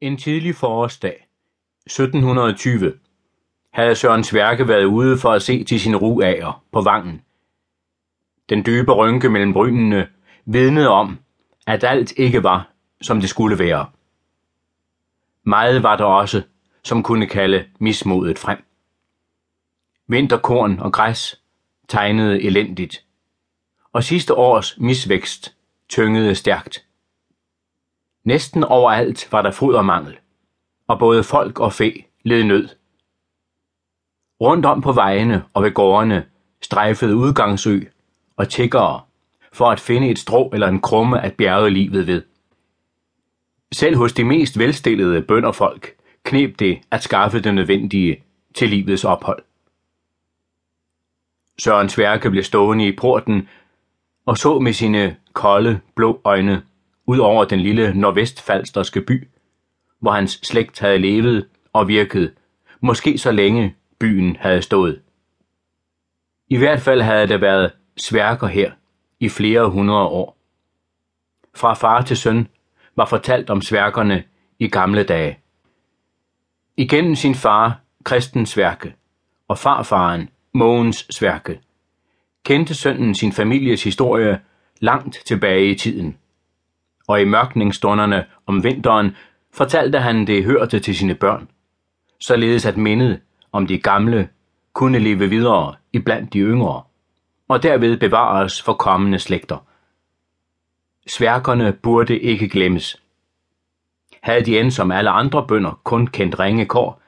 En tidlig forårsdag 1720 havde Søren Sværke været ude for at se til sin ruager på vangen. Den dybe rynke mellem brynene vidnede om, at alt ikke var, som det skulle være. Meget var der også, som kunne kalde mismodet frem. Vinterkorn og græs tegnede elendigt, og sidste års misvækst tyngede stærkt. Næsten overalt var der fodermangel, og både folk og fæ led nød. Rundt om på vejene og ved gårdene strejfede udgangsø og tiggere for at finde et strå eller en krumme at bjerge livet ved. Selv hos de mest velstillede bønderfolk knep det at skaffe det nødvendige til livets ophold. Søren Sværke blev stående i porten og så med sine kolde, blå øjne ud over den lille nordvestfalsterske by, hvor hans slægt havde levet og virket, måske så længe byen havde stået. I hvert fald havde der været sværker her i flere hundrede år. Fra far til søn var fortalt om sværkerne i gamle dage. Igennem sin far, Kristens Sværke, og farfaren, Mogens Sværke, kendte sønnen sin families historie langt tilbage i tiden. Og i mørkningsstunderne om vinteren fortalte han det hørte til sine børn, således at mindet om de gamle kunne leve videre iblandt de yngre, og derved bevares for kommende slægter. Sværkerne burde ikke glemmes. Havde de end som alle andre bønder kun kendt ringe kår,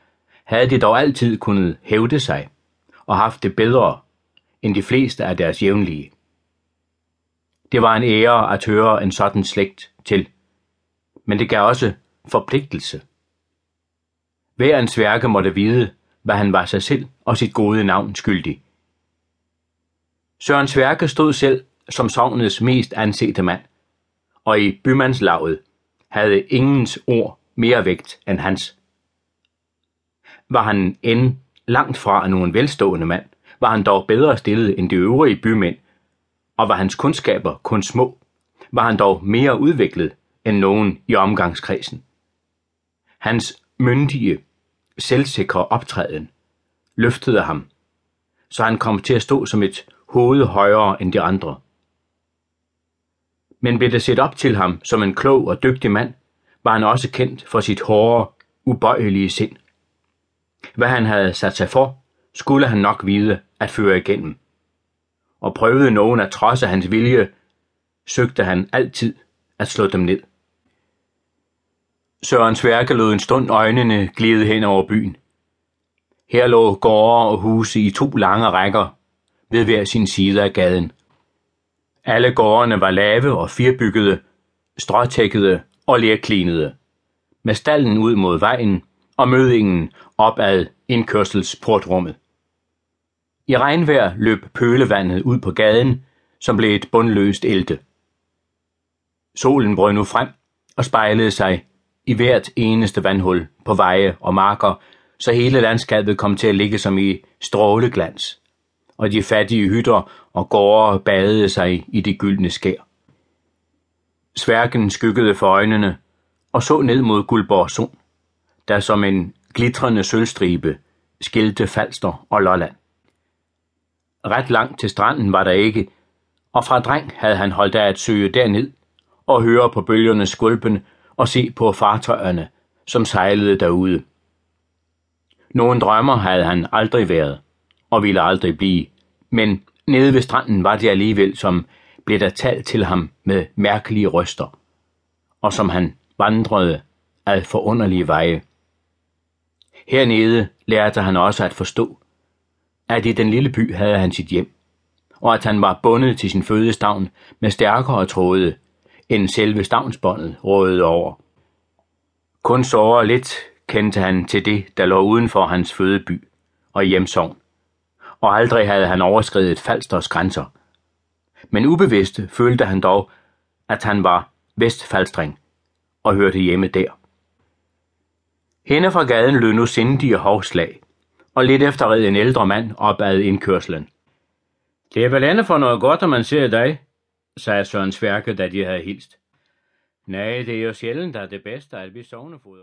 havde de dog altid kunnet hævde sig og haft det bedre end de fleste af deres jævnlige. Det var en ære at høre en sådan slægt til, men det gav også forpligtelse. Hver en sværke måtte vide, hvad han var sig selv og sit gode navn skyldig. Søren Sværke stod selv som sovnets mest ansete mand, og i bymandslaget havde ingens ord mere vægt end hans. Var han end langt fra nogen velstående mand, var han dog bedre stillet end de øvrige bymænd, og var hans kundskaber kun små, var han dog mere udviklet end nogen i omgangskredsen. Hans myndige, selvsikre optræden løftede ham, så han kom til at stå som et hoved højere end de andre. Men blev det set op til ham som en klog og dygtig mand, var han også kendt for sit hårde, ubøjelige sind. Hvad han havde sat sig for, skulle han nok vide at føre igennem. Og prøvede nogen at trodse hans vilje, søgte han altid at slå dem ned. Søren Sværke lod en stund øjnene glide hen over byen. Her lå gårde og huse i to lange rækker ved hver sin side af gaden. Alle gårdene var lave og firbyggede, stråtækkede og lerklinede, med stallen ud mod vejen og mødingen opad indkørselsportrummet. I regnvejr løb pølevandet ud på gaden, som blev et bundløst elte. Solen brød nu frem og spejlede sig i hvert eneste vandhul på veje og marker, så hele landskabet kom til at ligge som i stråleglans, og de fattige hytter og gårde badede sig i det gyldne skær. Sværken skyggede for øjnene og så ned mod Guldborg Sund, der som en glitrende sølvstribe skilte Falster og Lolland. Ret langt til stranden var der ikke, og fra dreng havde han holdt af at søge derned og høre på bølgernes skulpen og se på fartøjerne, som sejlede derude. Nogen drømmer havde han aldrig været, og ville aldrig blive, men nede ved stranden var det alligevel, som blev der talt til ham med mærkelige røster, og som han vandrede ad forunderlige veje. Hernede lærte han også at forstå, at i den lille by havde han sit hjem, og at han var bundet til sin fødestavn med stærkere tråde, end selve stavnsbåndet rådede over. Kun såre lidt kendte han til det, der lå uden for hans fødeby og hjemsovn, og aldrig havde han overskrevet Falsters grænser. Men ubevidst følte han dog, at han var vestfalstring og hørte hjemme der. Hende fra gaden lød nu sindige hovslag, og lidt efter red en ældre mand op ad indkørslen. Det er vel andet for noget godt, at man ser dig, sagde Søren Sværke, da de havde hilst. Nej, det er jo sjældent, at det bedste, at vi sovnefoder.